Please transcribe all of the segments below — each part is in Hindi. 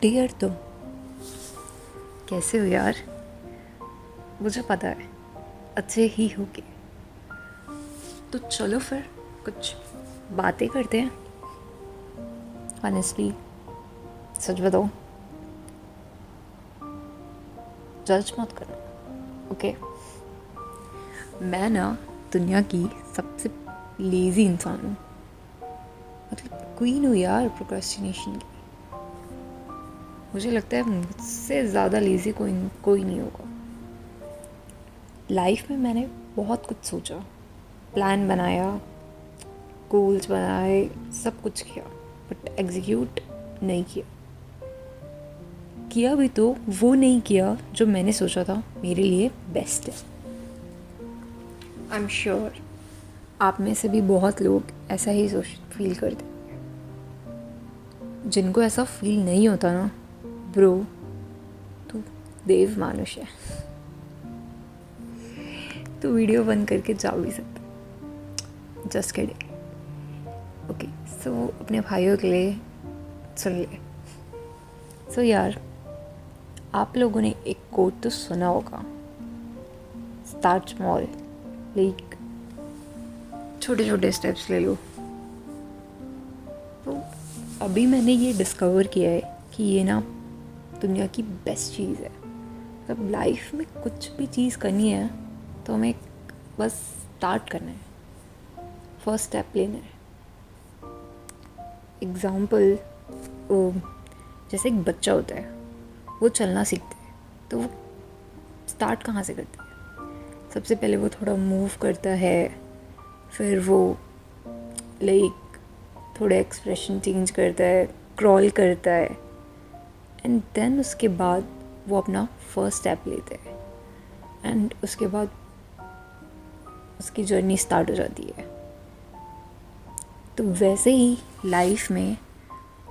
डियर तुम। कैसे हो यार? मुझे पता है, अच्छे ही होगे तो चलो फिर, कुछ बातें करते हैं। ऑनेस्टली सच बताओ जज मत करो ओके मैं ना दुनिया की सबसे लेज़ी इंसान हूँ। मतलब क्वीन हूँ यार प्रोक्रेस्टिनेशन की। मुझे लगता है मुझसे ज़्यादा लेज़ी कोई कोई नहीं होगा। लाइफ में मैंने बहुत कुछ सोचा। प्लान बनाया गोल्स बनाए, सब कुछ किया बट एग्जीक्यूट नहीं किया। किया भी तो वो नहीं किया जो मैंने सोचा था, मेरे लिए बेस्ट है। आई एम श्योर आप में से भी बहुत लोग ऐसा ही सोच फील करते। जिनको ऐसा फील नहीं होता ना ब्रो तू देव मानुष है। तो वीडियो बंद करके जा भी सकता। जस्ट के ओके सो अपने भाइयों के लिए सुन ले। सो so, यार आप लोगों ने एक कोट तो सुना होगा। स्टार्ट स्मॉल लाइक छोटे छोटे स्टेप्स ले लो। तो अभी मैंने ये डिस्कवर किया है कि ये ना दुनिया की बेस्ट चीज़ है। मतलब लाइफ में कुछ भी चीज़ करनी है तो हमें बस स्टार्ट करना है। फ़र्स्ट स्टेप लेना है। एग्ज़ाम्पल जैसे एक बच्चा होता है, वो चलना सीखता है तो वो स्टार्ट कहाँ से करता है? सबसे पहले वो थोड़ा मूव करता है, फिर वो लाइक थोड़ा एक्सप्रेशन चेंज करता है क्रॉल करता है। एंड देन उसके बाद वो अपना फ़र्स्ट स्टेप लेते हैं। एंड उसके बाद उसकी जर्नी स्टार्ट हो जाती है। तो वैसे ही लाइफ में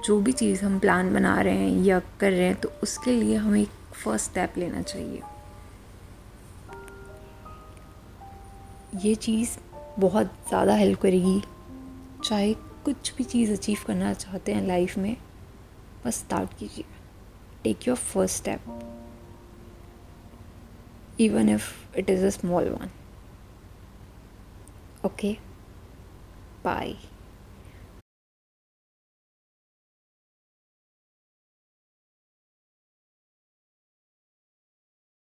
जो भी चीज़ हम प्लान बना रहे हैं या कर रहे हैं तो उसके लिए हमें एक फ़र्स्ट स्टेप लेना चाहिए। ये चीज़ बहुत ज़्यादा हेल्प करेगी। चाहे कुछ भी चीज़ अचीव करना चाहते हैं लाइफ में, बस स्टार्ट कीजिए। Take your first step, even if it is a small one. Okay? Bye.